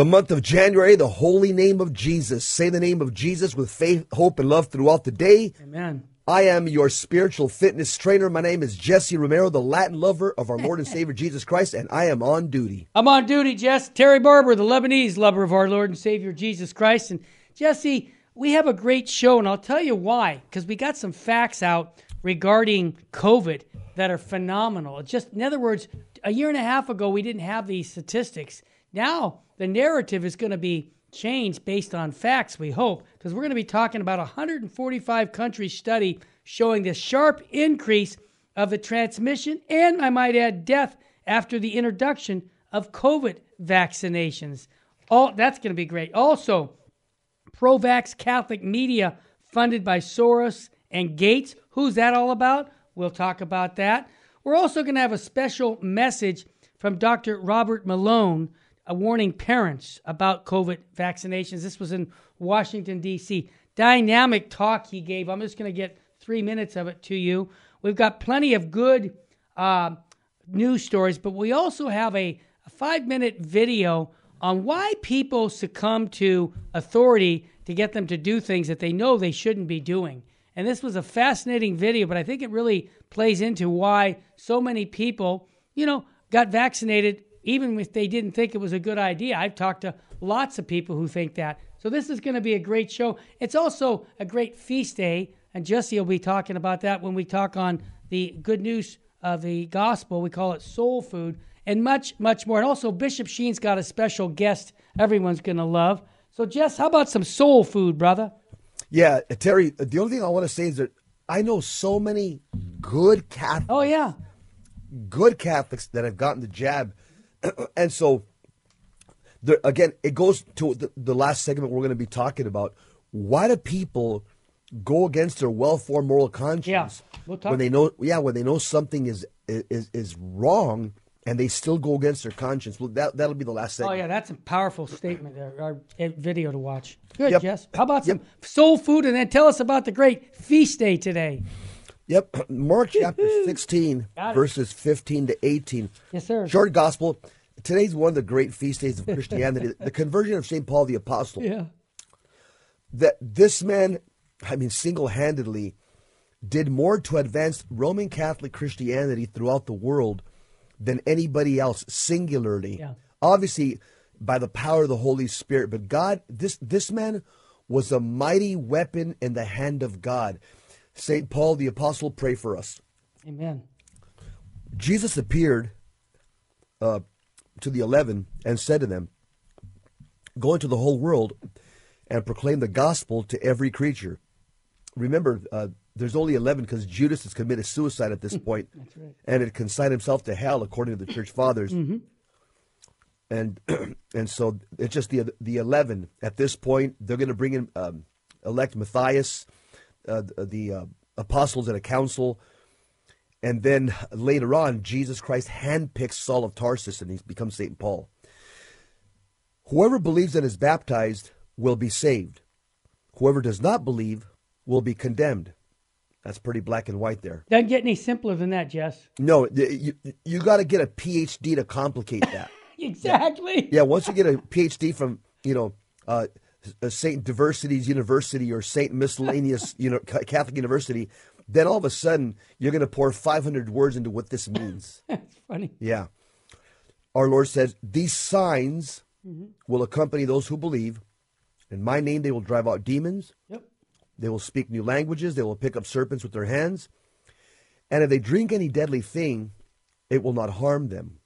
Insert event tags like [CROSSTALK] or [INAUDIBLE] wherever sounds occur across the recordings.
the month of January, the holy name of Jesus. Say the name of Jesus with faith, hope, and love throughout the day. Amen. I am your spiritual fitness trainer. My name is Jesse Romero, the Latin lover of our Lord and [LAUGHS] Savior Jesus Christ, and I am on duty. I'm on duty, Jess. Terry Barber, the Lebanese lover of our Lord and Savior Jesus Christ. And Jesse, we have a great show, and I'll tell you why. Because we got some facts out regarding COVID that are phenomenal. Just, in other words, a year and a half ago, we didn't have these statistics. Now, the narrative is going to be changed based on facts, we hope, because we're going to be talking about a 145 country study showing the sharp increase of the transmission and, I might add, death after the introduction of COVID vaccinations. All that's going to be great. Also, pro-vax Catholic media funded by Soros and Gates. Who's that all about? We'll talk about that. We're also going to have a special message from Dr. Robert Malone warning parents about COVID vaccinations. This was in Washington, D.C. Dynamic talk he gave. I'm just going to get three minutes of it to you. We've got plenty of good uh, news stories, but we also have a, a five minute video on why people succumb to authority to get them to do things that they know they shouldn't be doing. And this was a fascinating video, but I think it really plays into why so many people, you know, got vaccinated even if they didn't think it was a good idea. I've talked to lots of people who think that. So this is going to be a great show. It's also a great feast day, and Jesse will be talking about that when we talk on the good news of the gospel. We call it soul food and much, much more. And also, Bishop Sheen's got a special guest everyone's going to love. So, Jess, how about some soul food, brother? Yeah, Terry, the only thing I want to say is that I know so many good Catholics. Oh, yeah. Good Catholics that have gotten the jab. [CLEARS THROAT] and so, the, again, it goes to the, the last segment we're going to be talking about. Why do people go against their well-formed moral conscience Yeah, we'll when they know? Yeah, when they know something is is is wrong, and they still go against their conscience. Well, that that'll be the last segment. Oh, yeah, that's a powerful statement there, our uh, video to watch. Good, Yep. Jess. How about some soul food? And then tell us about the great feast day today. Yep, [CLEARS THROAT] Mark chapter 16, verses 15 to 18. Yes, sir. Short gospel. Today's one of the great feast days of Christianity, [LAUGHS] the conversion of St. Paul the Apostle. Yeah. That this man, I mean, single handedly did more to advance Roman Catholic Christianity throughout the world than anybody else, singularly. Yeah. Obviously, by the power of the Holy Spirit. But God, this, this man was a mighty weapon in the hand of God. St. Paul the Apostle, pray for us. Amen. Jesus appeared uh, to the eleven and said to them, Go into the whole world and proclaim the gospel to every creature. Remember, uh, there's only 11 because Judas has committed suicide at this point and had consigned himself to hell, according to the church fathers. And [CLEARS THROAT] and so it's just the the 11 at this point. They're going to bring in um, elect Matthias, uh, the, the uh, apostles at a council. And then later on, Jesus Christ handpicks Saul of Tarsus and he becomes St. Paul. Whoever believes and is baptized will be saved. Whoever does not believe will be condemned. That's pretty black and white there. Doesn't get any simpler than that, Jess. No, you, you got to get a PhD to complicate that. [LAUGHS] Exactly. yeah, once you get a PhD from, you know, uh, St. Diversity's University or St. Miscellaneous you know, Catholic University, then all of a sudden you're going to pour 500 words into what this means. [LAUGHS] That's funny. Yeah. Our Lord says, These signs Mm-hmm. will accompany those who believe. In my name, they will drive out demons. Yep. They will speak new languages. They will pick up serpents with their hands. And if they drink any deadly thing, it will not harm them.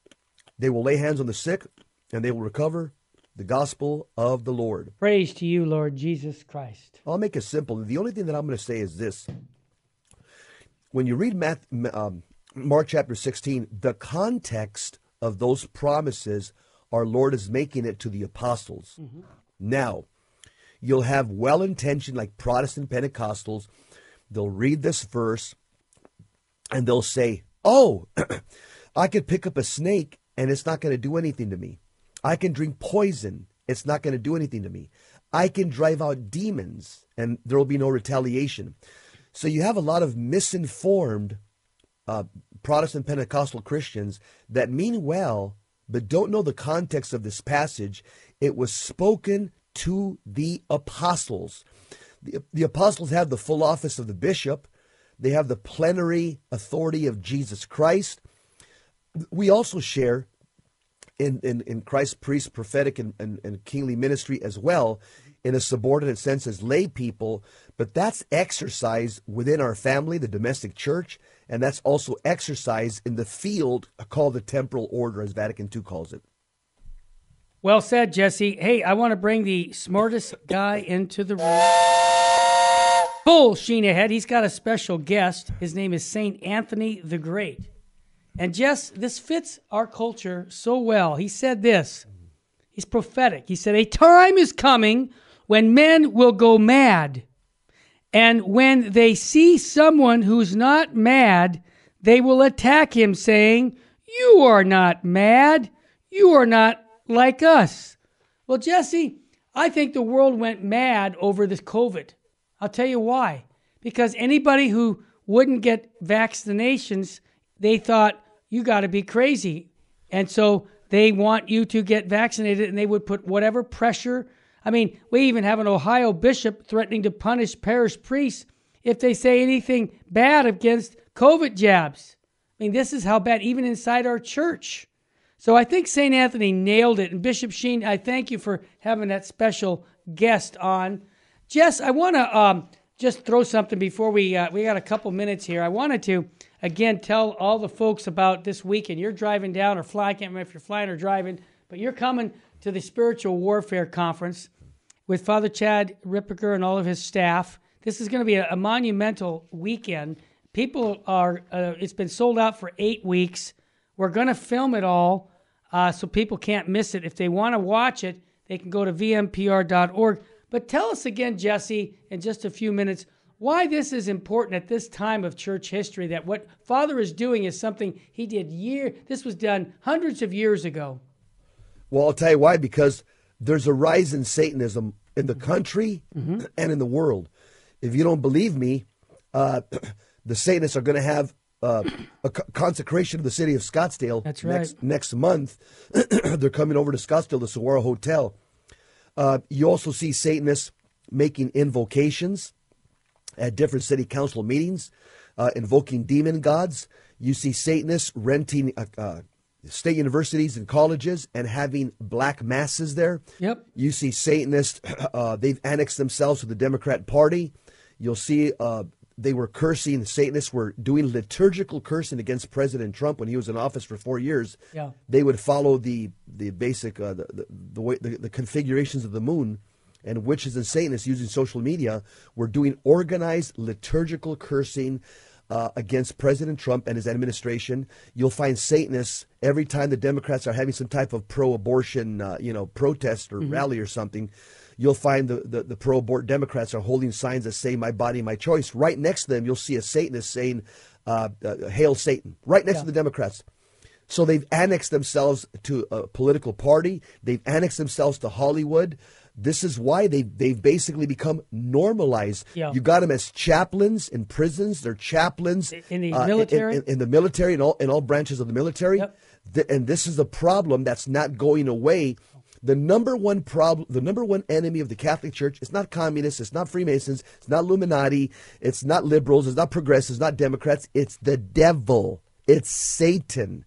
They will lay hands on the sick, and they will recover the gospel of the Lord. Praise to you, Lord Jesus Christ. I'll make it simple. The only thing that I'm going to say is this. When you read Math, um, Mark chapter 16, the context of those promises, our Lord is making it to the apostles. Now, you'll have well intentioned, like Protestant Pentecostals, they'll read this verse and they'll say, Oh, [CLEARS THROAT] I could pick up a snake and it's not going to do anything to me. I can drink poison. It's not going to do anything to me. I can drive out demons and there will be no retaliation. So you have a lot of misinformed uh, Protestant Pentecostal Christians that mean well, but don't know the context of this passage it was spoken to the apostles. The, the apostles have the full office of the bishop, they have the plenary authority of Jesus Christ. We also share in, in, in Christ's priest, prophetic, and, and, and kingly ministry as well, in a subordinate sense as lay people, but that's exercised within our family, the domestic church, and that's also exercised in the field called the temporal order, as Vatican II calls it. Well said, Jesse. Hey, I want to bring the smartest guy into the room. Full sheen ahead. He's got a special guest. His name is Saint Anthony the Great. And Jess, this fits our culture so well. He said this. He's prophetic. He said, A time is coming when men will go mad. And when they see someone who's not mad, they will attack him, saying, You are not mad. You are not like us. Well, Jesse, I think the world went mad over this COVID. I'll tell you why. Because anybody who wouldn't get vaccinations, they thought, you got to be crazy. And so they want you to get vaccinated, and they would put whatever pressure. I mean, we even have an Ohio bishop threatening to punish parish priests if they say anything bad against COVID jabs. I mean, this is how bad, even inside our church. So I think St. Anthony nailed it. And Bishop Sheen, I thank you for having that special guest on. Jess, I want to um, just throw something before we uh, we got a couple minutes here. I wanted to again tell all the folks about this weekend. You're driving down or flying. I can't remember if you're flying or driving, but you're coming to the Spiritual Warfare Conference with Father Chad Ripperger and all of his staff. This is going to be a, a monumental weekend. People are. Uh, it's been sold out for eight weeks. We're going to film it all uh, so people can't miss it. If they want to watch it, they can go to vmpr.org. But tell us again, Jesse, in just a few minutes, why this is important at this time of church history. That what Father is doing is something he did year. This was done hundreds of years ago. Well, I'll tell you why. Because there's a rise in Satanism in the country mm-hmm. [CLEARS THROAT] and in the world. If you don't believe me, uh, [CLEARS THROAT] the Satanists are going to have uh, a consecration of the city of Scottsdale right. next, next month. [CLEARS THROAT] They're coming over to Scottsdale, the Saguaro Hotel. Uh, you also see Satanists making invocations at different city council meetings, uh, invoking demon gods. You see Satanists renting uh, uh, state universities and colleges and having black masses there. Yep. You see Satanists, [CLEARS THROAT] uh, they've annexed themselves to the Democrat Party. You'll see uh, they were cursing, Satanists were doing liturgical cursing against President Trump when he was in office for four years. Yeah. They would follow the the basic uh, the, the, the, way, the, the configurations of the moon, and witches and Satanists using social media were doing organized liturgical cursing. Uh, against President Trump and his administration, you'll find Satanists every time the Democrats are having some type of pro-abortion, uh, you know, protest or mm-hmm. rally or something you'll find the, the, the pro abort Democrats are holding signs that say, My body, my choice. Right next to them, you'll see a Satanist saying, uh, uh, Hail Satan, right next yeah. to the Democrats. So they've annexed themselves to a political party, they've annexed themselves to Hollywood. This is why they they've basically become normalized. Yeah. You got them as chaplains in prisons. They're chaplains in the uh, military, in, in, in, the military, in all in all branches of the military. Yep. The, and this is a problem that's not going away the number one problem, the number one enemy of the Catholic Church it's not communists, it's not Freemasons, it's not Illuminati, it's not liberals, it's not progressives, it's not Democrats, it's the devil. It's Satan.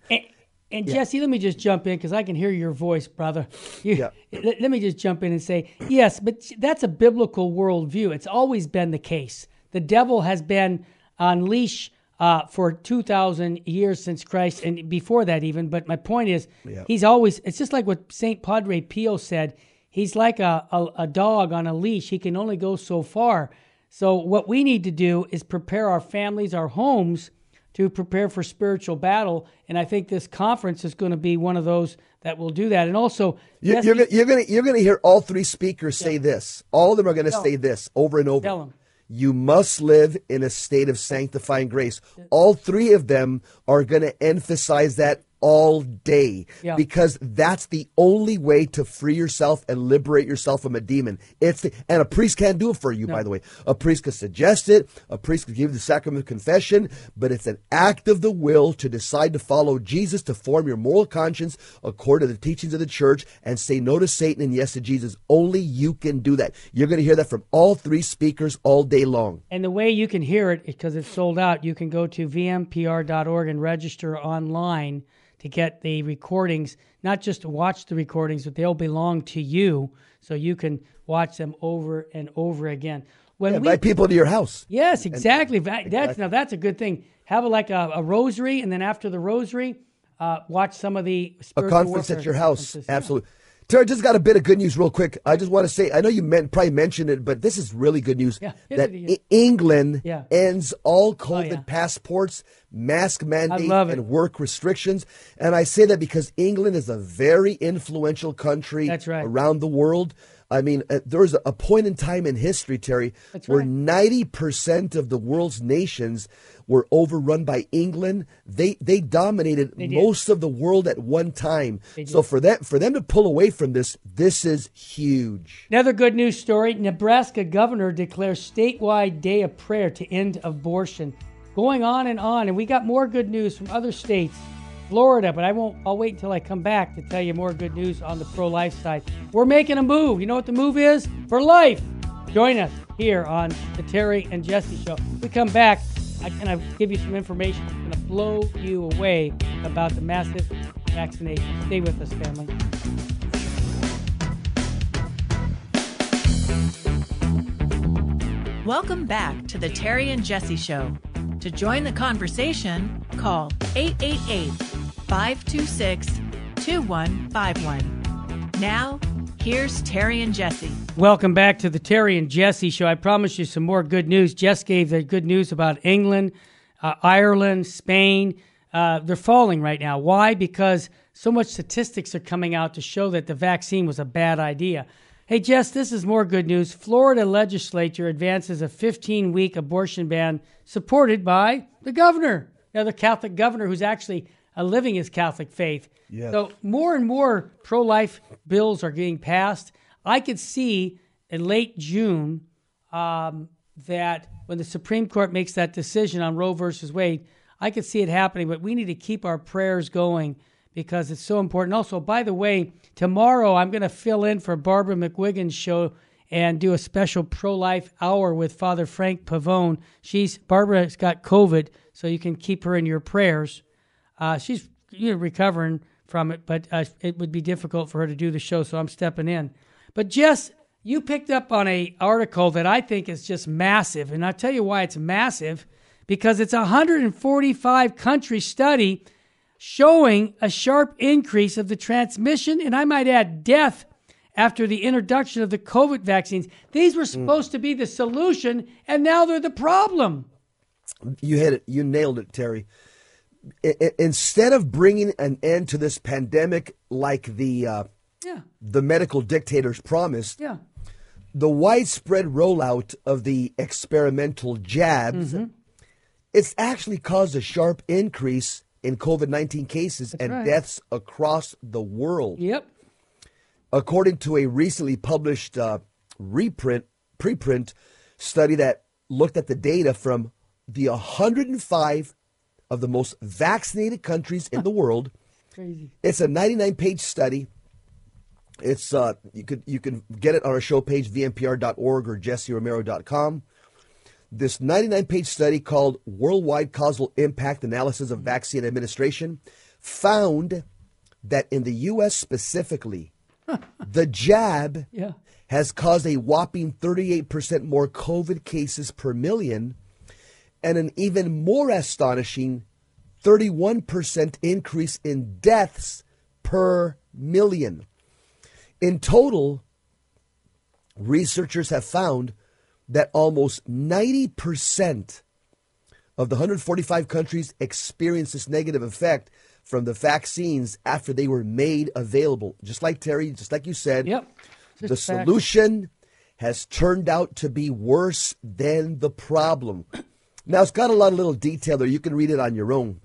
And yeah. Jesse, let me just jump in because I can hear your voice, brother. [LAUGHS] You, yeah. Let, let me just jump in and say, yes, but that's a biblical worldview. It's always been the case. The devil has been on leash uh, for 2,000 years since Christ, and before that even. But my point is, yeah. he's always, it's just like what St. Padre Pio said. He's like a, a, a dog on a leash, he can only go so far. So, what we need to do is prepare our families, our homes, to prepare for spiritual battle. And I think this conference is going to be one of those that will do that. And also, you're, you're, you're going to you're to hear all three speakers yeah. say this. All of them are going to say this over and over. Tell them you must live in a state of sanctifying grace. All three of them are going to emphasize that all day Yeah. because that's the only way to free yourself and liberate yourself from a demon. It's the, and a priest can't do it for you, by the way. A priest could suggest it, a priest could give you the sacrament of confession, but it's an act of the will to decide to follow Jesus, to form your moral conscience according to the teachings of the church, and say no to Satan and yes to Jesus. Only you can do that. You're going to hear that from all three speakers all day long. And the way you can hear it, because it's sold out, you can go to vmpr.org and register online to get the recordings, not just to watch the recordings, but they'll belong to you, so you can watch them over and over again. When we, Invite people to your house. yes, exactly. That- That's now that's a good thing. Have a, like a, a rosary, and then after the rosary, uh, watch some of the a conference at your house. Yeah. Absolutely. Tara, just got a bit of good news real quick. I just want to say, I know you meant, probably mentioned it, but this is really good news Yeah, that England Yeah. ends all COVID yeah. passports, mask mandate, and work restrictions. And I say that because England is a very influential country right. around the world. I mean, uh, there was a point in time in history, Terry, That's where right. 90% of the world's nations were overrun by England. They they dominated did. most of the world at one time. So for that for them to pull away from this, this is huge. Another good news story Nebraska governor declares statewide day of prayer to end abortion. Going on and on, and we got more good news from other states. Florida, but I won't I'll wait until I come back to tell you more good news on the pro life side. We're making a move. You know what the move is? For life. Join us here on the Terry and Jesse show. We come back, I can I give you some information that's gonna blow you away about the massive vaccination. Stay with us, family. Welcome back to the Terry and Jesse Show. To join the conversation, call 888 526 2151. Now, here's Terry and Jesse. Welcome back to the Terry and Jesse show. I promised you some more good news. Jess gave the good news about England, uh, Ireland, Spain. Uh, they're falling right now. Why? Because so much statistics are coming out to show that the vaccine was a bad idea. Hey, Jess, this is more good news. Florida legislature advances a 15 week abortion ban supported by the governor. Now, the Catholic governor who's actually uh, living his Catholic faith. Yes. So more and more pro life bills are getting passed. I could see in late June um, that when the Supreme Court makes that decision on Roe versus Wade, I could see it happening. But we need to keep our prayers going because it's so important. Also, by the way, tomorrow I'm going to fill in for Barbara McGuigan's show and do a special pro-life hour with Father Frank Pavone. She's Barbara's got COVID, so you can keep her in your prayers. Uh, she's you know, recovering from it, but uh, it would be difficult for her to do the show, so I'm stepping in. But Jess, you picked up on a article that I think is just massive, and I'll tell you why it's massive because it's a 145 country study showing a sharp increase of the transmission and I might add death after the introduction of the COVID vaccines. These were supposed to be the solution, and now they're the problem. You hit it. You nailed it, Terry. I- I- instead of bringing an end to this pandemic like the uh, Yeah, the medical dictators promised, yeah. the widespread rollout of the experimental jabs, Mm-hmm. it's actually caused a sharp increase in COVID 19 cases and right. deaths across the world. Yep. According to a recently published uh, reprint, preprint study that looked at the data from the 105 of the most vaccinated countries in the world, [LAUGHS] Crazy. it's a 99 page study. It's uh, you could you can get it on our show page vmpr.org or jesseromero.com. This 99 page study called Worldwide Causal Impact Analysis of mm-hmm. Vaccine Administration found that in the US specifically, [LAUGHS] the jab Yeah. has caused a whopping 38% more COVID cases per million and an even more astonishing 31% increase in deaths per million. In total, researchers have found that almost 90% of the 145 countries experienced this negative effect from the vaccines after they were made available. Just like Terry, just like you said, Yep. the fact. solution has turned out to be worse than the problem. Now, it's got a lot of little detail there. You can read it on your own.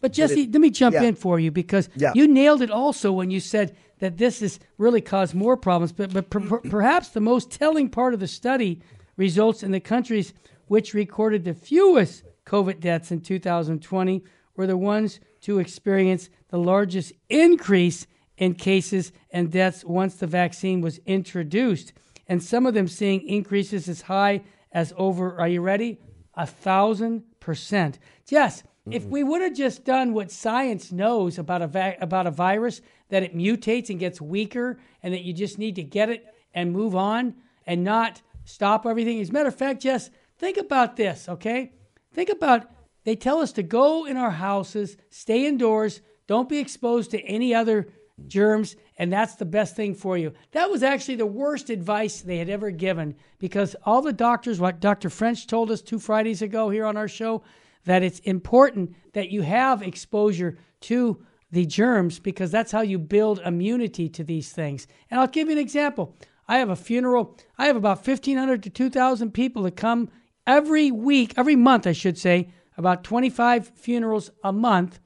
But Jesse, let me jump yeah. in for you because Yeah. you nailed it also when you said that this has really caused more problems. But, but per- perhaps the most telling part of the study results in the countries which recorded the fewest COVID deaths in 2020 were the ones to experience the largest increase in cases and deaths once the vaccine was introduced. And some of them seeing increases as high as over, are you ready? A thousand percent. Yes, if mm-hmm. we would have just done what science knows about a va- about a virus, that it mutates and gets weaker, and that you just need to get it and move on and not stop everything. As a matter of fact, Jess, think about this, okay? Think about they tell us to go in our houses, stay indoors, don't be exposed to any other germs, and that's the best thing for you. That was actually the worst advice they had ever given because all the doctors, what Dr. French told us two Fridays ago here on our show, that it's important that you have exposure to the germs because that's how you build immunity to these things. And I'll give you an example. I have a funeral, I have about 1,500 to 2,000 people that come every week, every month, I should say, about 25 funerals a month.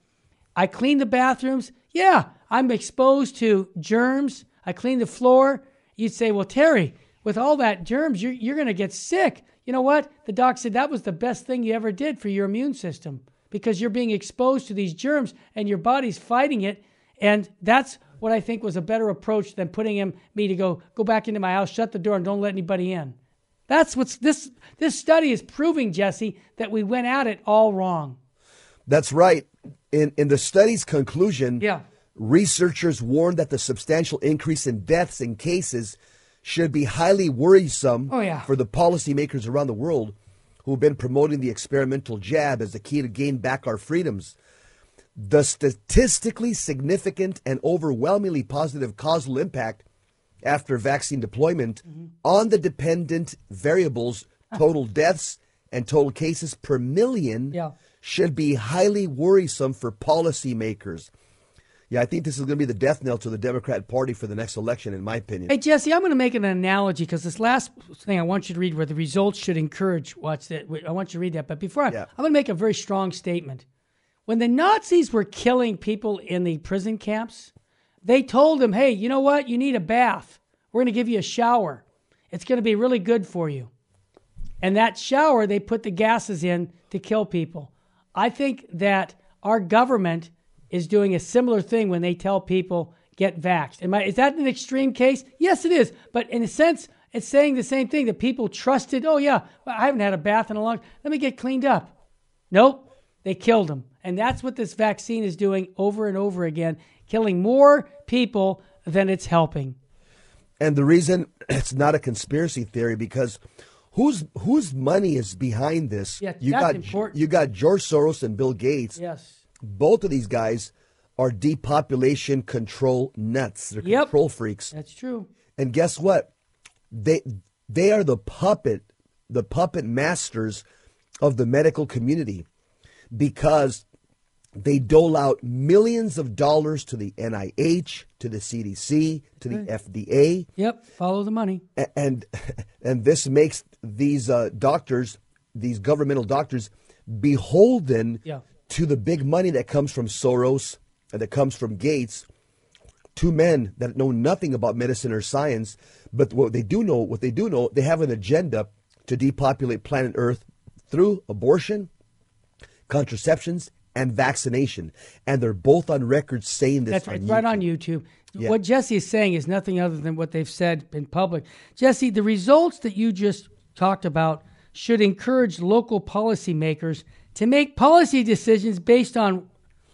I clean the bathrooms. Yeah, I'm exposed to germs. I clean the floor. You'd say, well, Terry, with all that germs, you're, you're going to get sick. You know what? The doc said that was the best thing you ever did for your immune system because you're being exposed to these germs and your body's fighting it. And that's what I think was a better approach than putting him me to go go back into my house, shut the door, and don't let anybody in. That's what's this this study is proving, Jesse, that we went at it all wrong. That's right. In in the study's conclusion, Yeah. researchers warned that the substantial increase in deaths and cases should be highly worrisome Oh, yeah. for the policymakers around the world who have been promoting the experimental jab as the key to gain back our freedoms. The statistically significant and overwhelmingly positive causal impact after vaccine deployment Mm-hmm. on the dependent variables, total deaths and total cases per million, Yeah. should be highly worrisome for policymakers. Yeah, I think this is going to be the death knell to the Democrat Party for the next election, in my opinion. Hey Jesse, I'm going to make an analogy because this last thing I want you to read, where the results should encourage. Watch that. I want you to read that. But before I, Yeah. I'm going to make a very strong statement. When the Nazis were killing people in the prison camps, they told them, "Hey, you know what? You need a bath. We're going to give you a shower. It's going to be really good for you." And that shower, they put the gases in to kill people. I think that our government is doing a similar thing when they tell people get vaxxed. Am I, is that an extreme case? Yes, it is. But in a sense, it's saying the same thing that people trusted. Oh yeah, I haven't had a bath in a long. Let me get cleaned up. Nope, they killed them, and that's what this vaccine is doing over and over again, killing more people than it's helping. And the reason [CLEARS THROAT] it's not a conspiracy theory because whose whose money is behind this? Yeah, you that's got important. you got George Soros and Bill Gates. Yes. Both of these guys are depopulation control nuts. They're Yep. control freaks. That's true. And guess what? They they are the puppet, the puppet masters of the medical community because they dole out millions of dollars to the NIH, to the CDC, to the FDA, Yep. Follow the money. and [LAUGHS] and this makes these uh, doctors, these governmental doctors, beholden Yeah. to the big money that comes from Soros and that comes from Gates. Two men that know nothing about medicine or science, but what they do know, what they do know, they have an agenda to depopulate planet Earth through abortion, contraceptions, and vaccination. And they're both on record saying this. That's on right, right on YouTube. YouTube. Yeah. What Jesse is saying is nothing other than what they've said in public. Jesse, the results that you just talked about should encourage local policymakers to make policy decisions based on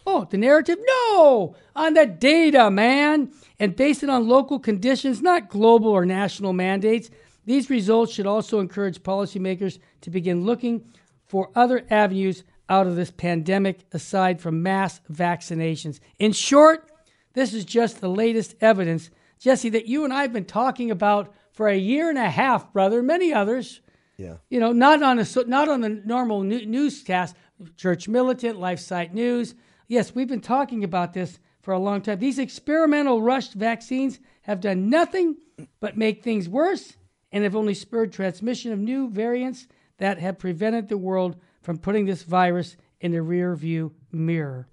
oh the narrative no on the data man and based it on local conditions not global or national mandates these results should also encourage policymakers to begin looking for other avenues out of this pandemic aside from mass vaccinations in short this is just the latest evidence, Jesse, that you and I have been talking about for a year and a half, brother. Many others, Yeah. you know, not on a not on the normal newscast, Church Militant, Life Site News. Yes, we've been talking about this for a long time. These experimental rushed vaccines have done nothing but make things worse and have only spurred transmission of new variants that have prevented the world from putting this virus in the rear view mirror.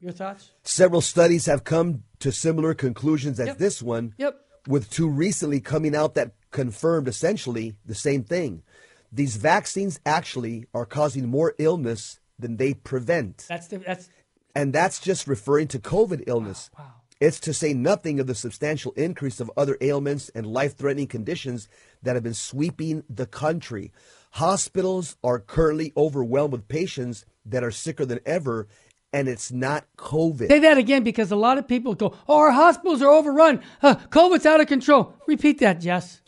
Your thoughts? Several studies have come to similar conclusions as Yep. this one, Yep. with two recently coming out that confirmed essentially the same thing. These vaccines actually are causing more illness than they prevent. That's the that's And that's just referring to COVID illness. wow. It's to say nothing of the substantial increase of other ailments and life threatening conditions that have been sweeping the country. Hospitals are currently overwhelmed with patients that are sicker than ever, and it's not COVID. Say that again because a lot of people go, "Oh, our hospitals are overrun. Uh, COVID's out of control." Repeat that, Jess.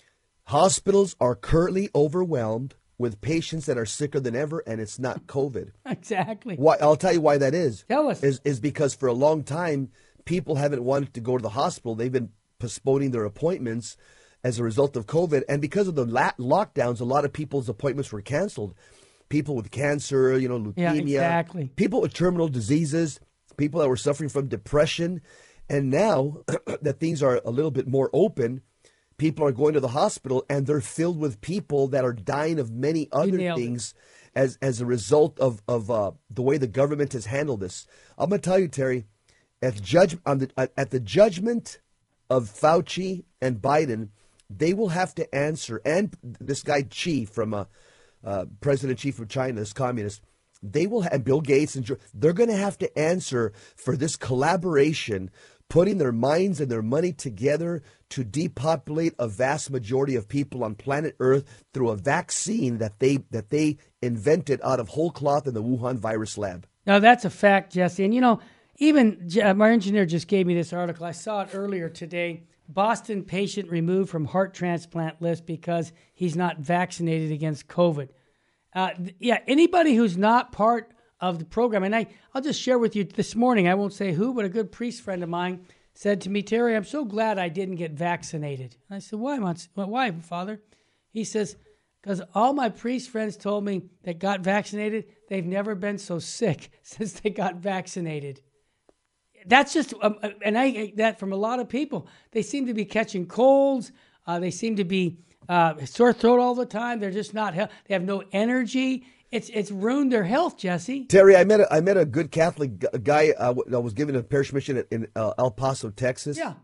Hospitals are currently overwhelmed with patients that are sicker than ever, and it's not COVID. Exactly. Why? I'll tell you why that is. Tell us. Is is because for a long time people haven't wanted to go to the hospital. They've been postponing their appointments as a result of COVID, and because of the la- lockdowns, a lot of people's appointments were canceled. People with cancer, you know, leukemia, Yeah, exactly. people with terminal diseases, people that were suffering from depression, and now [CLEARS THROAT] that things are a little bit more open. People are going to the hospital and they're filled with people that are dying of many other it. things as as a result of of uh, the way the government has handled this. I'm going to tell you, Terry, at judge on the at the judgment of Fauci and Biden, they will have to answer. And this guy Xi from uh, uh, President Xi from China, this communist, they will have Bill Gates and they're going to have to answer for this collaboration, putting their minds and their money together to depopulate a vast majority of people on planet Earth through a vaccine that they that they invented out of whole cloth in the Wuhan virus lab. Now that's a fact, Jesse. And you know, even uh, my engineer just gave me this article. I saw it earlier today. Boston patient removed from heart transplant list because he's not vaccinated against COVID. Uh, yeah, anybody who's not part of the program, and I, I'll just share with you this morning. I won't say who, but a good priest friend of mine said to me, Terry, I'm so glad I didn't get vaccinated. And I said, Why, Mons- why, Father? He says, because all my priest friends told me that got vaccinated, they've never been so sick [LAUGHS] since they got vaccinated. That's just, um, uh, and I get that from a lot of people. They seem to be catching colds. Uh, they seem to be uh, sore throat all the time. They're just not. They have no energy. It's it's ruined their health, Jesse. Terry, I met a, I met a good Catholic gu- guy uh, w- was given a parish mission in, in uh, El Paso, Texas. Yeah.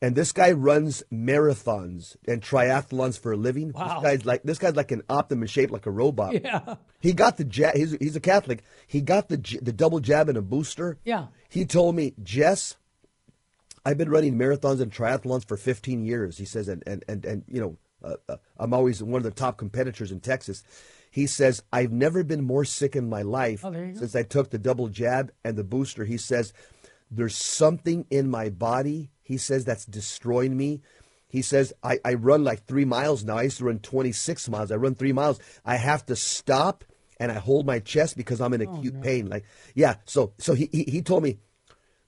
And this guy runs marathons and triathlons for a living. Wow. This guy's like this guy's like an optimum shaped like a robot. Yeah. He got the jab. He's, he's a Catholic. He got the the double jab and a booster. Yeah. He told me, Jess, I've been running marathons and triathlons for 15 years. He says, and and and, and you know, uh, uh, I'm always one of the top competitors in Texas. He says, I've never been more sick in my life Oh, go. since I took the double jab and the booster. He says, there's something in my body. He says that's destroying me. He says, I, I run like three miles now. I used to run 26 miles. I run three miles. I have to stop and I hold my chest because I'm in Oh, acute pain. Like, yeah. So, so he, he, he told me,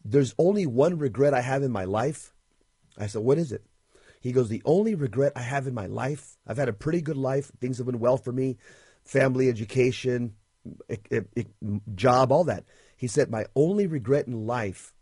there's only one regret I have in my life. I said, what is it? He goes, the only regret I have in my life, I've had a pretty good life. Things have been well for me, family, education, e- e- e- job, all that. He said, my only regret in life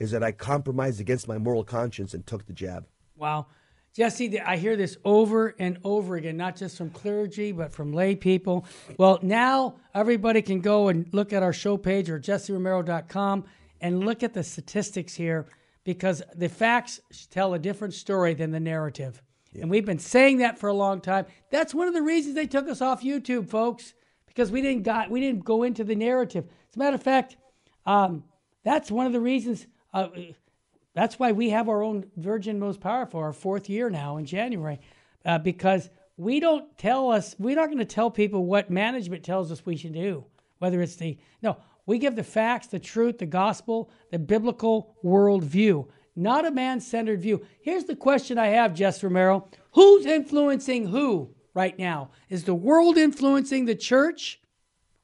is that I compromised against my moral conscience and took the jab. Wow. Jesse, I hear this over and over again, not just from clergy, but from lay people. Well, now everybody can go and look at our show page or jesseromero.com and look at the statistics here because the facts tell a different story than the narrative. And we've been saying that for a long time. That's one of the reasons they took us off YouTube, folks, because we didn't got we didn't go into the narrative. As a matter of fact, um, that's one of the reasons. Uh, that's why we have our own Virgin Most Powerful, our fourth year now in January, uh, because we don't tell us, we're not going to tell people what management tells us we should do, whether it's the, no, we give the facts, the truth, the gospel, the biblical worldview, not a man centered view. Here's the question I have, Jess Romero Who's influencing who right now? Is the world influencing the church,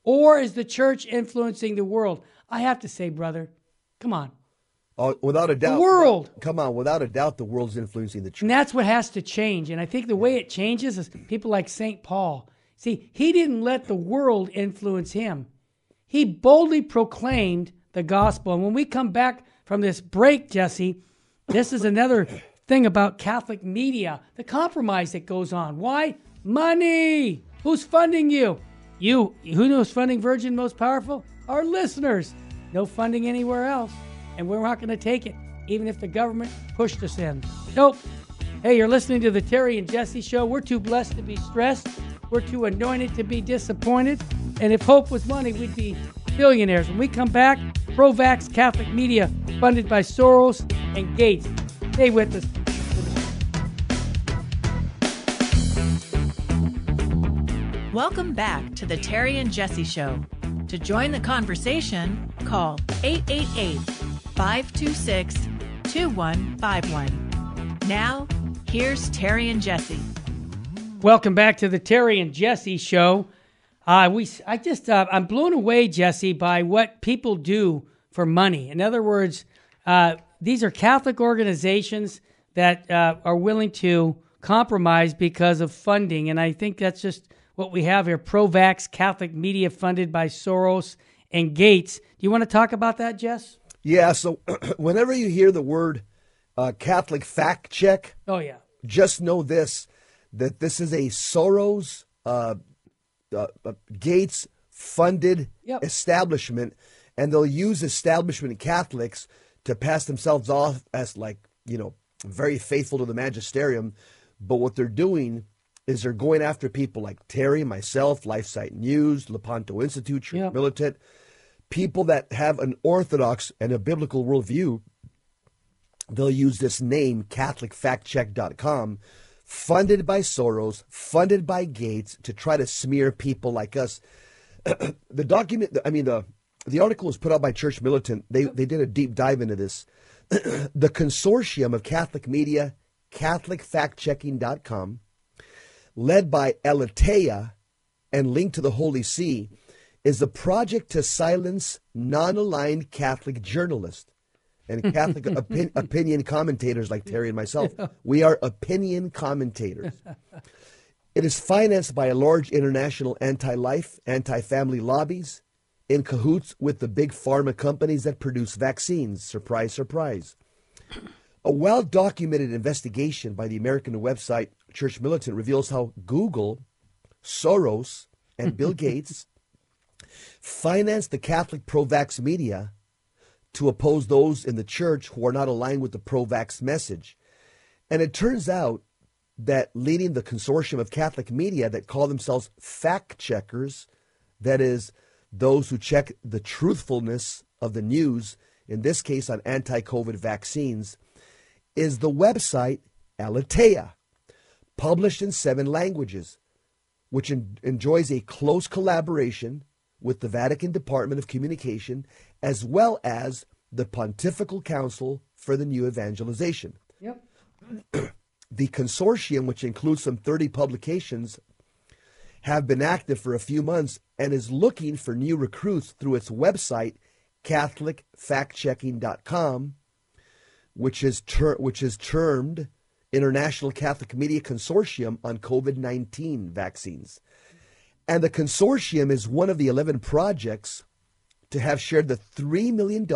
or is the church influencing the world? I have to say, brother, come on. Oh, without a doubt. The world. Come on, without a doubt, the world's influencing the church. And that's what has to change. And I think the way it changes is people like St. Paul. See, he didn't let the world influence him, he boldly proclaimed the gospel. And when we come back from this break, Jesse, this is another thing about Catholic media the compromise that goes on. Why? Money. Who's funding you? You. Who knows funding Virgin Most Powerful? Our listeners. no funding anywhere else, and we're not going to take it, even if the government pushed us in. Nope. Hey, you're listening to the Terry and Jesse Show. We're too blessed to be stressed. We're too anointed to be disappointed. And if hope was money, we'd be billionaires. When we come back, pro vax Catholic media funded by Soros and Gates. Stay with us. Welcome back to the Terry and Jesse Show. To join the conversation, call 888 526 2151. Now, here's Terry and Jesse. Welcome back to the Terry and Jesse Show. Uh, we, I just, uh, I'm blown away, Jesse, by what people do for money. In other words, uh, these are Catholic organizations that uh, are willing to compromise because of funding, and I think that's just what we have here. Pro-vax Catholic media funded by Soros and Gates. Do you want to talk about that, Jess? Yeah. So [CLEARS THROAT] whenever you hear the word uh, Catholic fact check, Oh yeah, just know this: that this is a Soros, uh, uh, uh, Gates funded Yep. establishment, and they'll use establishment Catholics to pass themselves off as like you know very faithful to the magisterium. But what they're doing is they're going after people like Terry, myself, LifeSite News, Lepanto Institute, Church Yep. Militant, people that have an orthodox and a biblical worldview they'll use this name, CatholicFactCheck.com, funded by Soros, funded by Gates, to try to smear people like us. [CLEARS THROAT] the document, I mean, the the article was put out by Church Militant. They they did a deep dive into this. [CLEARS THROAT] the consortium of Catholic media, CatholicFactChecking.com, led by Aleteia and linked to the Holy See, is a project to silence non-aligned Catholic journalists and Catholic [LAUGHS] opin- opinion commentators like Terry and myself. We are opinion commentators. It is financed by a large international anti life, anti family lobbies in cahoots with the big pharma companies that produce vaccines. Surprise, surprise. A well documented investigation by the American website Church Militant reveals how Google, Soros, and Bill [LAUGHS] Gates financed the Catholic pro vax media to oppose those in the church who are not aligned with the pro vax message. And it turns out that leading the consortium of Catholic media that call themselves fact checkers, that is, those who check the truthfulness of the news, in this case on anti COVID vaccines, is the website Aleteia, published in seven languages, which en- enjoys a close collaboration with the Vatican Department of Communication as well as the Pontifical Council for the New Evangelization. yep. [CLEARS THROAT] The consortium, which includes some 30 publications, have been active for a few months and is looking for new recruits through its website, CatholicFactChecking.com, which is, ter- which is termed International Catholic Media Consortium on COVID 19 vaccines. And the consortium is one of the 11 projects to have shared the $3 million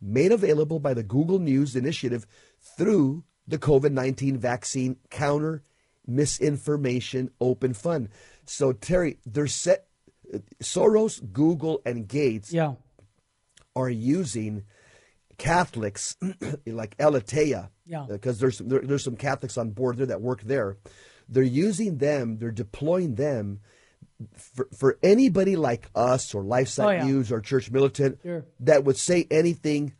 made available by the Google News initiative through the COVID 19 vaccine counter misinformation open fund. So, Terry, they're set. Soros, Google, and Gates Yeah. are using Catholics [CLEARS THROAT] like Aleteia, Yeah. Uh, because there's there, there's some Catholics on board there that work there. They're using them. They're deploying them for, for anybody like us or LifeSite Oh, yeah. News or Church Militant Sure. that would say anything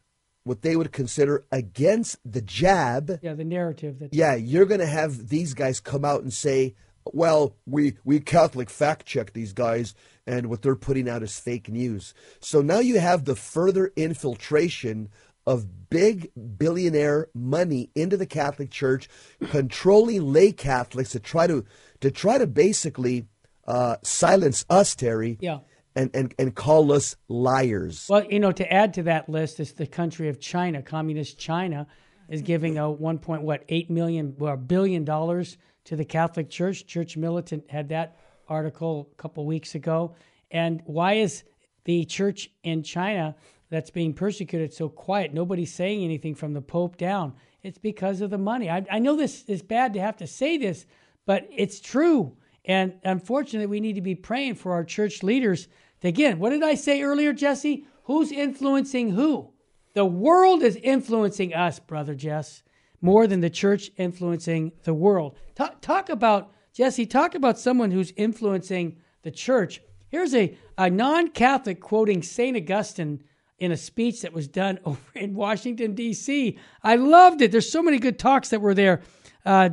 what they would consider against the jab. Yeah, the narrative that Yeah, you're going to have these guys come out and say, "Well, we we Catholic fact check these guys, and what they're putting out is fake news." So now you have the further infiltration of big billionaire money into the Catholic Church, controlling lay Catholics to try to to try to basically uh, silence us, Terry. Yeah. And, and, and call us liars. Well, you know, to add to that list is the country of China. Communist China is giving a one point what eight million well, billion dollars to the Catholic Church. Church Militant had that article a couple weeks ago. And why is the church in China that's being persecuted so quiet? Nobody's saying anything from the Pope down. It's because of the money. I, I know this is bad to have to say this, but it's true. And unfortunately, we need to be praying for our church leaders. Again, what did I say earlier, Jesse? Who's influencing who? The world is influencing us, Brother Jess, more than the church influencing the world. Talk, talk about, Jesse, talk about someone who's influencing the church. Here's a, a non Catholic quoting St. Augustine in a speech that was done [LAUGHS] over in Washington, D.C. I loved it. There's so many good talks that were there. Uh,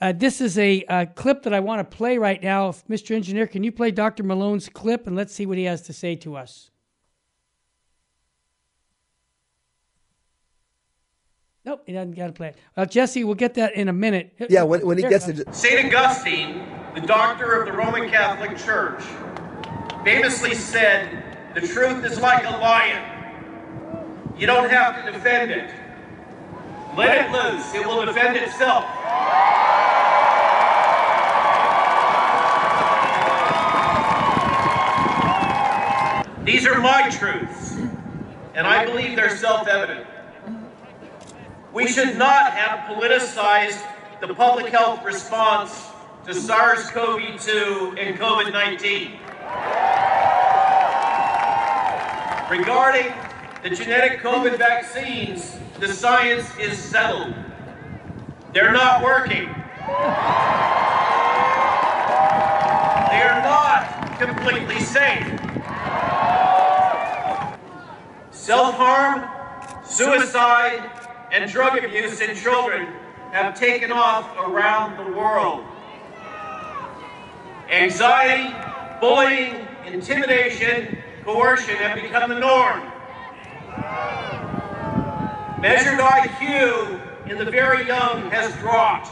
uh, this is a, a, clip that I want to play right now. If Mr. Engineer, can you play Dr. Malone's clip and let's see what he has to say to us? Nope, he doesn't got to play it. Well, Jesse, we'll get that in a minute. Yeah, when, when he gets it. St. Augustine, the doctor of the Roman Catholic Church, famously said, The truth is like a lion. You don't have to defend it. Let it loose, it will defend itself. These are my truths, and I believe they're self evident. We should not have politicized the public health response to SARS CoV 2 and COVID 19. Regarding the genetic COVID vaccines, the science is settled. They're not working. They are not completely safe. Self harm, suicide, and drug abuse in children have taken off around the world. Anxiety, bullying, intimidation, coercion have become the norm. Measured IQ in the very young has dropped.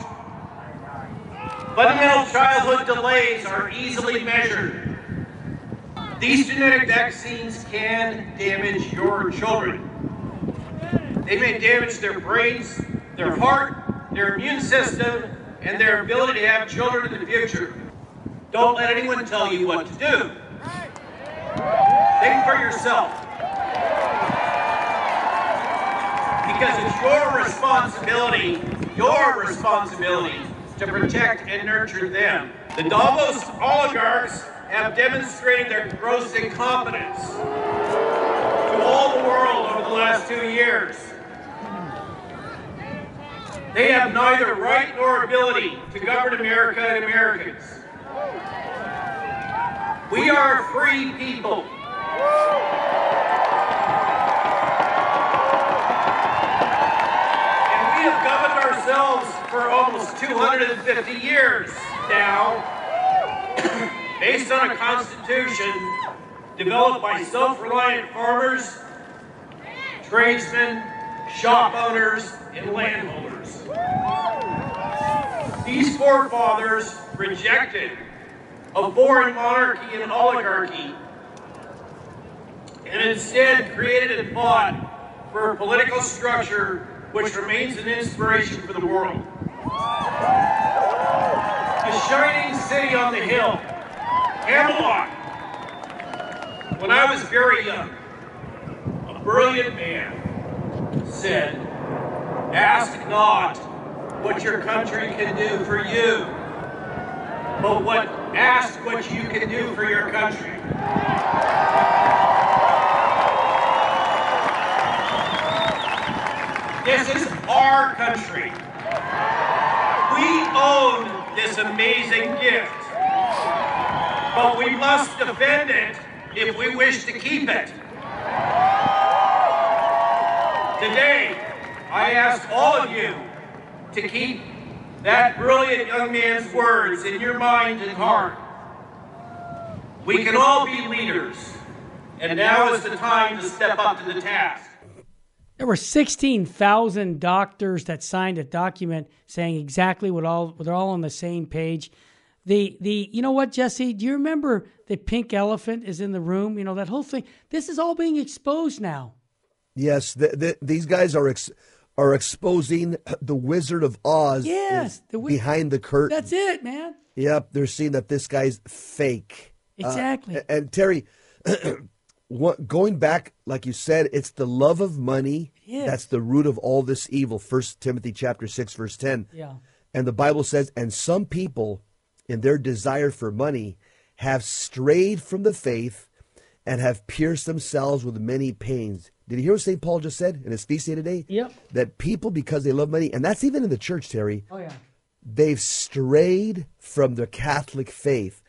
Fundamental childhood delays are easily measured. These genetic vaccines can damage your children. They may damage their brains, their heart, their immune system, and their ability to have children in the future. Don't let anyone tell you what to do. Think for yourself. Because it's your responsibility, your responsibility to protect and nurture them. The Davos oligarchs have demonstrated their gross incompetence to all the world over the last two years. They have neither right nor ability to govern America and Americans. We are free people. And we have governed ourselves for almost 250 years now, based on a constitution developed by self-reliant farmers, tradesmen, shop owners, and landholders. These forefathers rejected a foreign monarchy and oligarchy and instead created and fought for a political structure which remains an inspiration for the world. The shining city on the hill, Camelot. When I was very young, a brilliant man said, Ask not what your country can do for you, but what ask what you can do for your country. This is our country. We own this amazing gift. But we must defend it if we wish to keep it. Today, I ask all of you to keep that brilliant young man's words in your mind and heart. We can all be leaders, and now is the time to step up to the task. There were 16,000 doctors that signed a document saying exactly what all they're all on the same page. The the you know what Jesse, do you remember the pink elephant is in the room? You know that whole thing. This is all being exposed now. Yes, the, the, these guys are ex, are exposing the Wizard of Oz. Yes, the wi- behind the curtain. That's it, man. Yep, they're seeing that this guy's fake. Exactly. Uh, and Terry, [CLEARS THROAT] what, going back, like you said, it's the love of money. That's the root of all this evil. First Timothy chapter six, verse ten. Yeah. And the Bible says, and some people, in their desire for money, have strayed from the faith and have pierced themselves with many pains. Did you hear what St. Paul just said in his feast day today? Yep. That people, because they love money, and that's even in the church, Terry, Oh yeah. they've strayed from the Catholic faith.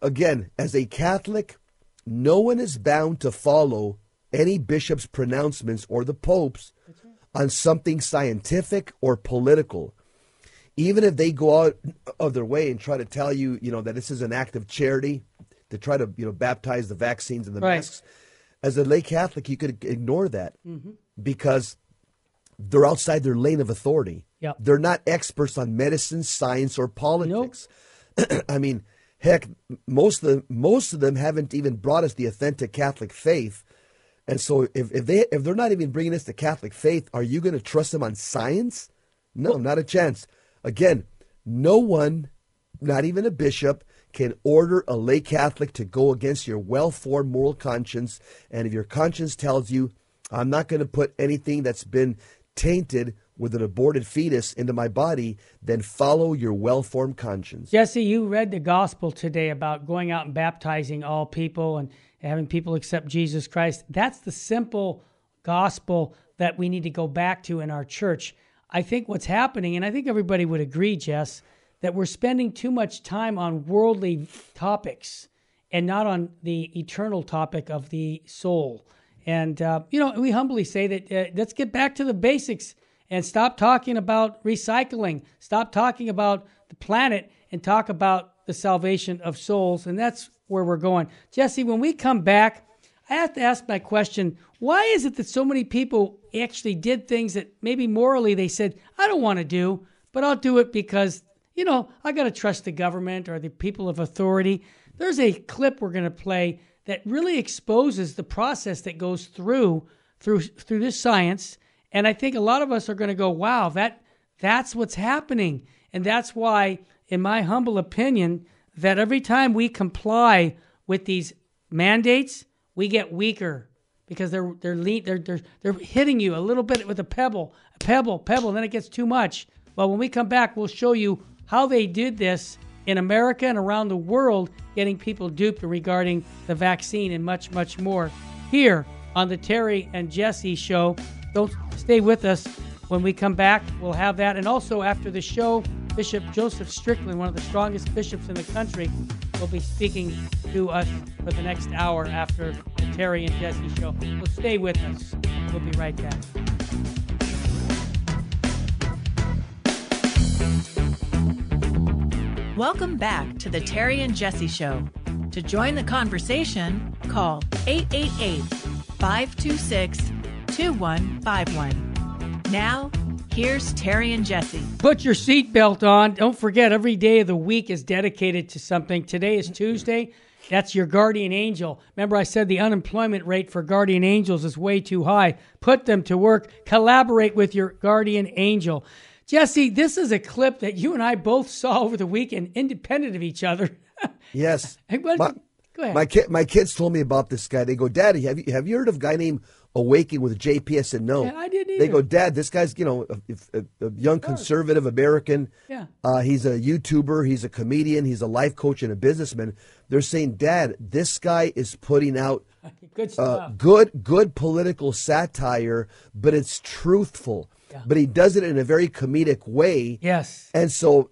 Again, as a Catholic, no one is bound to follow any bishop's pronouncements or the Pope's on something scientific or political. Even if they go out of their way and try to tell you, you know, that this is an act of charity to try to, you know, baptize the vaccines and the Right. masks, as a lay Catholic, you could ignore that mm-hmm. because they're outside their lane of authority. Yep. They're not experts on medicine, science, or politics. [CLEARS THROAT] I mean, heck, most of them, most of them haven't even brought us the authentic Catholic faith. And so, if, if they if they're not even bringing us the Catholic faith, are you going to trust them on science? No, not a chance. Again, no one, not even a bishop, can order a lay Catholic to go against your well formed moral conscience. And if your conscience tells you, I'm not going to put anything that's been tainted with an aborted fetus into my body, then follow your well formed conscience. Jesse, you read the gospel today about going out and baptizing all people and having people accept Jesus Christ. That's the simple gospel that we need to go back to in our church. I think what's happening, and I think everybody would agree, Jess, that we're spending too much time on worldly topics and not on the eternal topic of the soul. And, uh, you know, we humbly say that uh, let's get back to the basics and stop talking about recycling, stop talking about the planet, and talk about the salvation of souls. And that's where we're going. Jesse, when we come back, I have to ask my question why is it that so many people actually did things that maybe morally they said, I don't want to do, but I'll do it because, you know, I got to trust the government or the people of authority? There's a clip we're going to play that really exposes the process that goes through through through this science and I think a lot of us are going to go, "Wow, that that's what's happening." And that's why in my humble opinion that every time we comply with these mandates, we get weaker because they're they're they're they're they're hitting you a little bit with a pebble, a pebble, pebble, and then it gets too much. Well, when we come back, we'll show you how they did this in America and around the world, getting people duped regarding the vaccine and much, much more. Here on the Terry and Jesse show. Don't stay with us. When we come back, we'll have that. And also after the show, Bishop Joseph Strickland, one of the strongest bishops in the country, will be speaking to us for the next hour after the Terry and Jesse show. So stay with us. We'll be right back. Welcome back to the Terry and Jesse Show. To join the conversation, call 888 526 2151. Now, here's Terry and Jesse. Put your seatbelt on. Don't forget, every day of the week is dedicated to something. Today is Tuesday. That's your guardian angel. Remember, I said the unemployment rate for guardian angels is way too high. Put them to work. Collaborate with your guardian angel. Jesse, this is a clip that you and I both saw over the weekend, independent of each other. [LAUGHS] Yes. What- my, go ahead. My, ki- my kids told me about this guy. They go, Daddy, have you, have you heard of a guy named Awaken with JPS and No. Yeah, I didn't They go, Dad, this guy's, you know, a, a, a young conservative American. Yeah. Uh, he's a YouTuber. He's a comedian. He's a life coach and a businessman. They're saying, Dad, this guy is putting out [LAUGHS] Good uh, good good political satire, but it's truthful. Yeah. But he does it in a very comedic way. yes. And so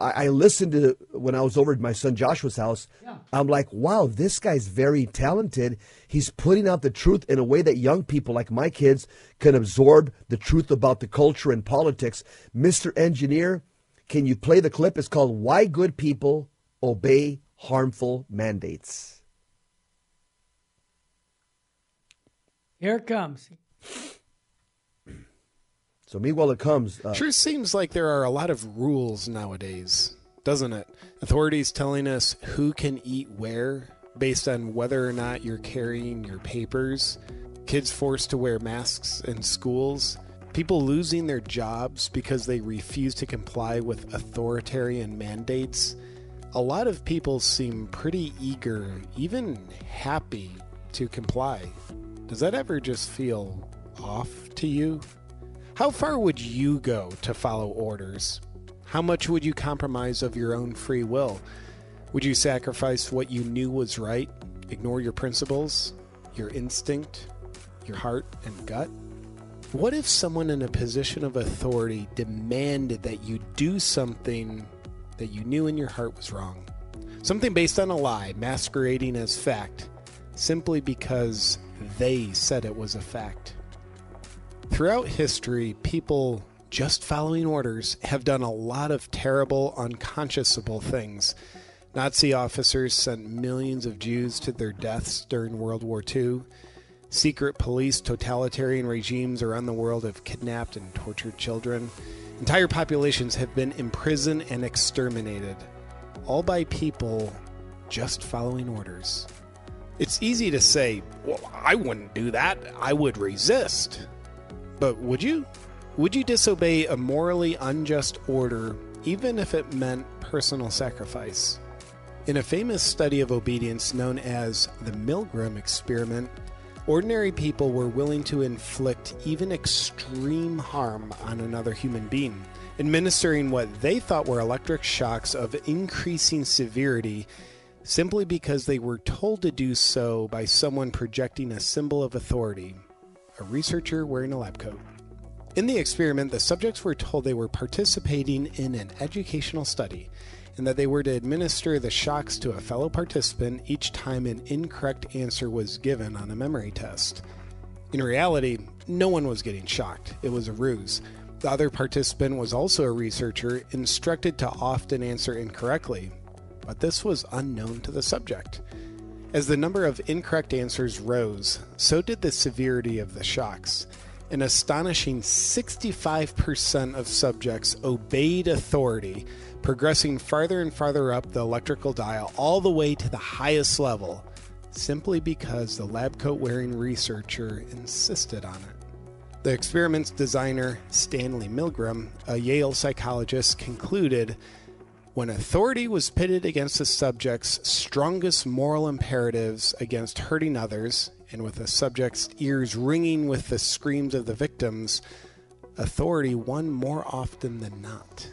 I, I listened to when I was over at my son Joshua's house. I'm like, wow, this guy's very talented. He's putting out the truth in a way that young people like my kids can absorb the truth about the culture and politics. Mr. Engineer, can you play the clip? It's called Why Good People Obey Harmful Mandates. Here it comes. So meanwhile it comes. Uh, Sure seems like there are a lot of rules nowadays, doesn't it? Authorities telling us who can eat where based on whether or not you're carrying your papers, kids forced to wear masks in schools, people losing their jobs because they refuse to comply with authoritarian mandates. A lot of people seem pretty eager, even happy to comply. Does that ever just feel off to you? How far would you go to follow orders? How much would you compromise of your own free will? Would you sacrifice what you knew was right Ignore your principles, your instinct, your heart, and gut? What if someone in a position of authority demanded that you do something that you knew in your heart was wrong? Something based on a lie, masquerading as fact, simply because they said it was a fact. Throughout history, people just following orders have done a lot of terrible, unconscionable things. Nazi officers sent millions of Jews to their deaths during World War II. Secret police totalitarian regimes around the world have kidnapped and tortured children. Entire populations have been imprisoned and exterminated, all by people just following orders. It's easy to say, well, I wouldn't do that. I would resist. But would you? Would you disobey a morally unjust order even if it meant personal sacrifice? In a famous study of obedience known as the Milgram experiment, ordinary people were willing to inflict even extreme harm on another human being, administering what they thought were electric shocks of increasing severity simply because they were told to do so by someone projecting a symbol of authority a researcher wearing a lab coat. In the experiment, the subjects were told they were participating in an educational study and that they were to administer the shocks to a fellow participant each time an incorrect answer was given on a memory test. In reality, no one was getting shocked, it was a ruse. The other participant was also a researcher, instructed to often answer incorrectly, but this was unknown to the subject. As the number of incorrect answers rose, so did the severity of the shocks. An astonishing 65% of subjects obeyed authority, progressing farther and farther up the electrical dial all the way to the highest level, simply because the lab coat wearing researcher insisted on it. The experiment's designer, Stanley Milgram, a Yale psychologist, concluded when authority was pitted against the subject's strongest moral imperatives against hurting others, and with the subject's ears ringing with the screams of the victims, authority won more often than not.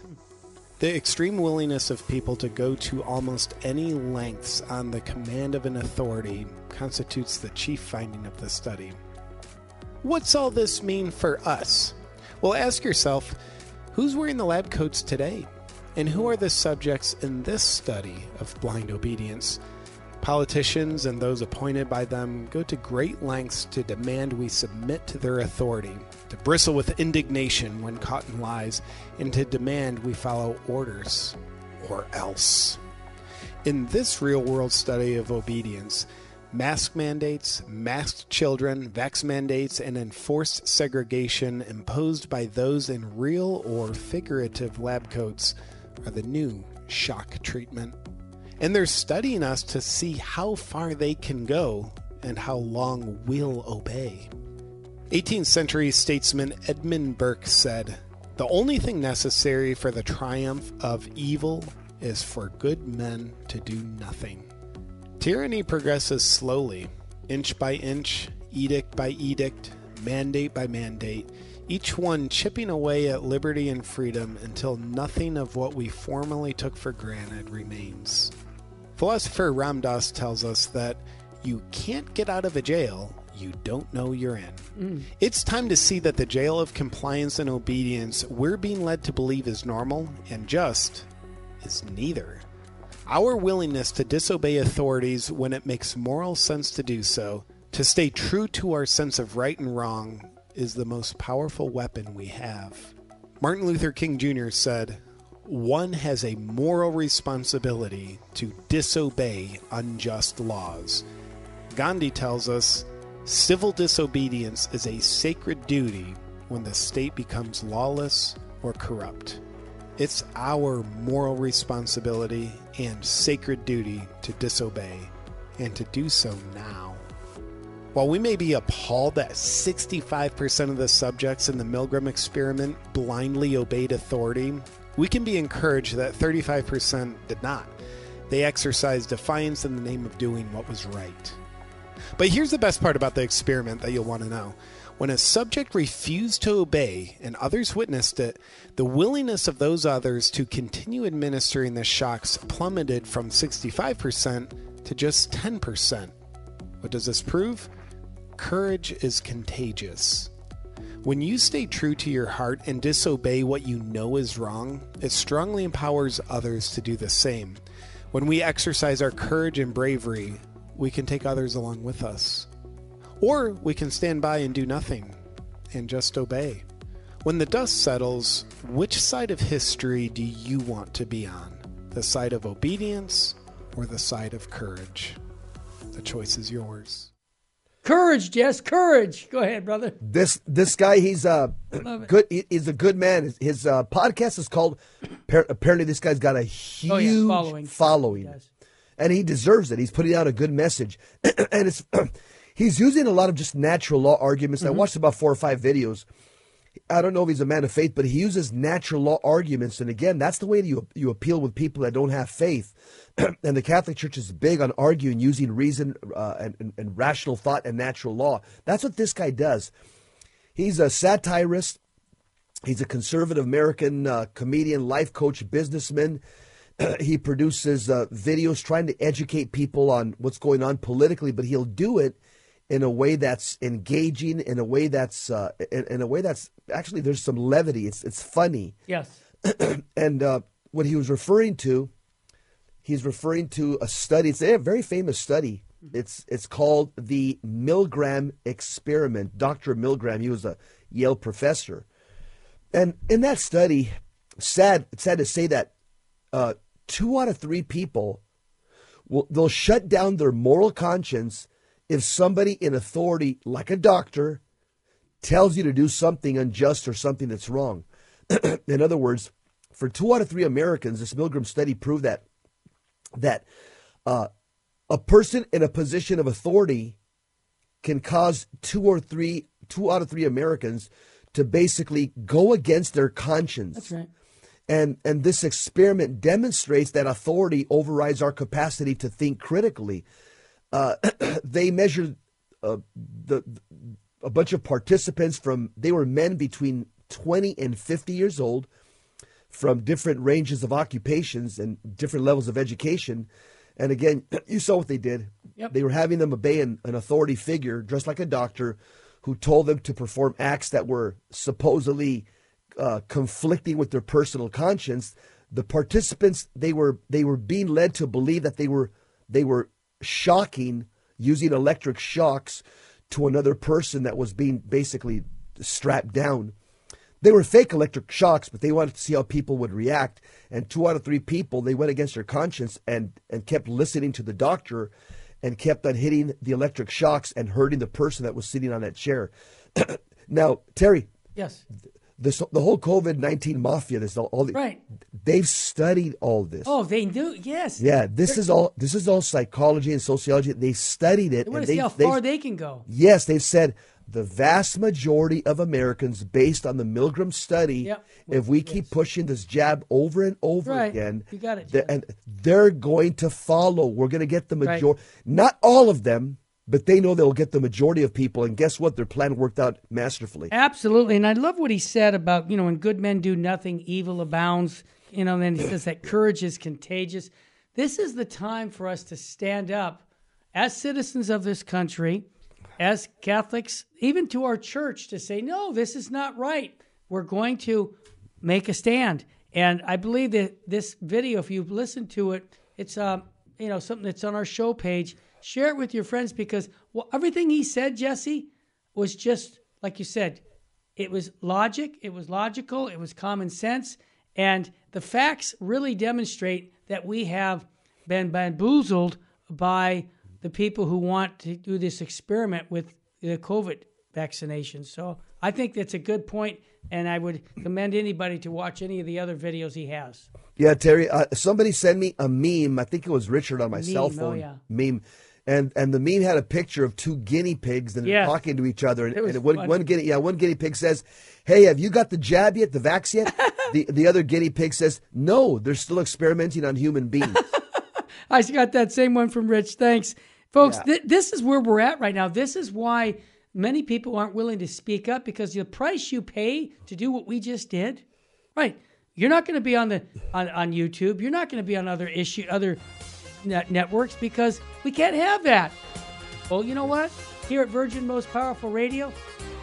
The extreme willingness of people to go to almost any lengths on the command of an authority constitutes the chief finding of the study. What's all this mean for us? Well, ask yourself who's wearing the lab coats today? And who are the subjects in this study of blind obedience? Politicians and those appointed by them go to great lengths to demand we submit to their authority, to bristle with indignation when caught in lies, and to demand we follow orders, or else. In this real world study of obedience, mask mandates, masked children, vax mandates, and enforced segregation imposed by those in real or figurative lab coats are the new shock treatment. And they're studying us to see how far they can go and how long we'll obey. 18th century statesman Edmund Burke said, The only thing necessary for the triumph of evil is for good men to do nothing. Tyranny progresses slowly, inch by inch, edict by edict, mandate by mandate, each one chipping away at liberty and freedom until nothing of what we formerly took for granted remains. Philosopher Ram Dass tells us that you can't get out of a jail you don't know you're in. Mm. It's time to see that the jail of compliance and obedience we're being led to believe is normal and just is neither. Our willingness to disobey authorities when it makes moral sense to do so, to stay true to our sense of right and wrong, is the most powerful weapon we have. Martin Luther King Jr. said, One has a moral responsibility to disobey unjust laws. Gandhi tells us, Civil disobedience is a sacred duty when the state becomes lawless or corrupt. It's our moral responsibility and sacred duty to disobey, and to do so now. While we may be appalled that 65% of the subjects in the Milgram experiment blindly obeyed authority, we can be encouraged that 35% did not. They exercised defiance in the name of doing what was right. But here's the best part about the experiment that you'll want to know. When a subject refused to obey and others witnessed it, the willingness of those others to continue administering the shocks plummeted from 65% to just 10%. What does this prove? Courage is contagious. When you stay true to your heart and disobey what you know is wrong, it strongly empowers others to do the same. When we exercise our courage and bravery, we can take others along with us. Or we can stand by and do nothing and just obey. When the dust settles, which side of history do you want to be on? The side of obedience or the side of courage? The choice is yours. Courage, Jess, courage. Go ahead, brother. This this guy, he's a good. he- He's a good man. His, his uh, podcast is called. Apparently, this guy's got a huge Oh, yeah, following. following. He and he deserves it. He's putting out a good message, [CLEARS THROAT] and it's [CLEARS THROAT] he's using a lot of just natural law arguments. I Mm-hmm. watched about four or five videos. I don't know if he's a man of faith, but he uses natural law arguments, and again, that's the way that you you appeal with people that don't have faith. [CLEARS THROAT] and the Catholic Church is big on arguing using reason uh, and, and, and rational thought and natural law. That's what this guy does. He's a satirist. He's a conservative American uh, comedian, life coach, businessman. [CLEARS THROAT] he produces uh, videos trying to educate people on what's going on politically, but he'll do it in a way that's engaging, in a way that's uh, in, in a way that's actually there's some levity. It's it's funny, Yes. [CLEARS THROAT] and uh, what he was referring to, he's referring to a study. It's a very famous study. It's it's called the Milgram experiment. Dr. Milgram, he was a Yale professor, and in that study, sad it's sad to say that uh, two out of three people will they'll shut down their moral conscience if somebody in authority, like a doctor, tells you to do something unjust or something that's wrong. [CLEARS THROAT] in other words, for two out of three Americans, this Milgram study proved that that uh, a person in a position of authority can cause two or three, two out of three Americans to basically go against their conscience. That's right. And and this experiment demonstrates that authority overrides our capacity to think critically. Uh, [CLEARS THROAT] they measured uh, the a bunch of participants from they were men between 20 and 50 years old from different ranges of occupations and different levels of education. And again, [CLEARS THROAT] you saw what they did. Yep. They were having them obey an, an authority figure dressed like a doctor who told them to perform acts that were supposedly uh, conflicting with their personal conscience. The participants they were they were being led to believe that they were they were shocking using electric shocks to another person that was being basically strapped down. They were fake electric shocks, but they wanted to see how people would react. And two out of three people, they went against their conscience and, and kept listening to the doctor and kept on hitting the electric shocks and hurting the person that was sitting on that chair. [CLEARS THROAT] now, Terry, Yes. This the whole COVID nineteen mafia, this all, all the, Right. they've studied all this. Oh, they do. Yes. Yeah, this is all this is all psychology and sociology. They studied it They want and to see they how they far they can go. Yes, they've said the vast majority of Americans, based on the Milgram study, Yep. if we keep pushing this jab over and over Right. again, You got it, the- Jeff. and they're going to follow. We're going to get the Right. majority, not all of them, but they know they'll get the majority of people. And guess what? Their plan worked out masterfully. Absolutely. And I love what he said about, you know, when good men do nothing, evil abounds. You know, and then he says that courage is contagious. This is the time for us to stand up as citizens of this country, as Catholics, even to our church, to say, no, this is not right. We're going to make a stand. And I believe that this video, if you've listened to it, it's um, you know something that's on our show page. Share it with your friends because well, everything he said, Jesse, was just like you said. It was logic. It was logical. It was common sense, and the facts really demonstrate that we have been bamboozled by the people who want to do this experiment with the COVID vaccination. So I think that's a good point, and I would commend anybody to watch any of the other videos he has. Yeah, Terry. Uh, somebody sent me a meme. I think it was Richard on my Meme, cell oh, phone. yeah. Meme, and and the meme had a picture of two guinea pigs and Yes. talking to each other. And, It and one, one guinea, yeah, one guinea pig says, "Hey, have you got the jab yet? The vax yet?" [LAUGHS] the the other guinea pig says, "No, they're still experimenting on human beings." [LAUGHS] I got that same one from Rich. Thanks. Folks, Yeah. thi- this is where we're at right now. This is why many people aren't willing to speak up because the price you pay to do what we just did, right? You're not going to be on the on, on YouTube. You're not going to be on other issue other net networks because we can't have that. Well, you know what? Here at Virgin Most Powerful Radio,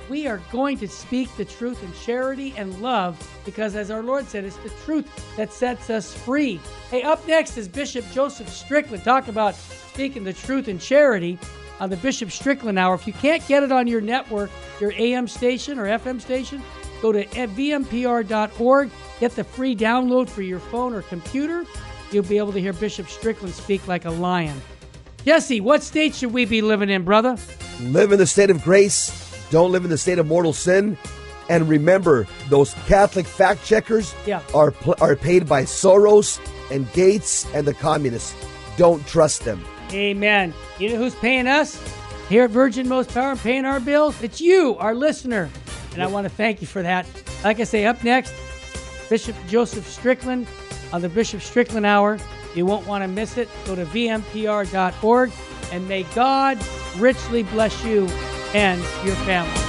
we are going to speak the truth in charity and love because, as our Lord said, it's the truth that sets us free. Hey, up next is Bishop Joseph Strickland talking about speaking the truth in charity on the Bishop Strickland Hour. If you can't get it on your network, your AM station or FM station, go to vmpr.org, get the free download for your phone or computer. You'll be able to hear Bishop Strickland speak like a lion. Jesse, what state should we be living in, brother? Live in the state of grace. Don't live in the state of mortal sin. And remember, those Catholic fact checkers Yeah. are pl- are paid by Soros and Gates and the communists. Don't trust them. Amen. You know who's paying us? Here at Virgin Most Power and paying our bills? It's you, our listener. And I want to thank you for that. Like I say, up next, Bishop Joseph Strickland on the Bishop Strickland Hour. You won't want to miss it. Go to vmpr.org and may God richly bless you and your family.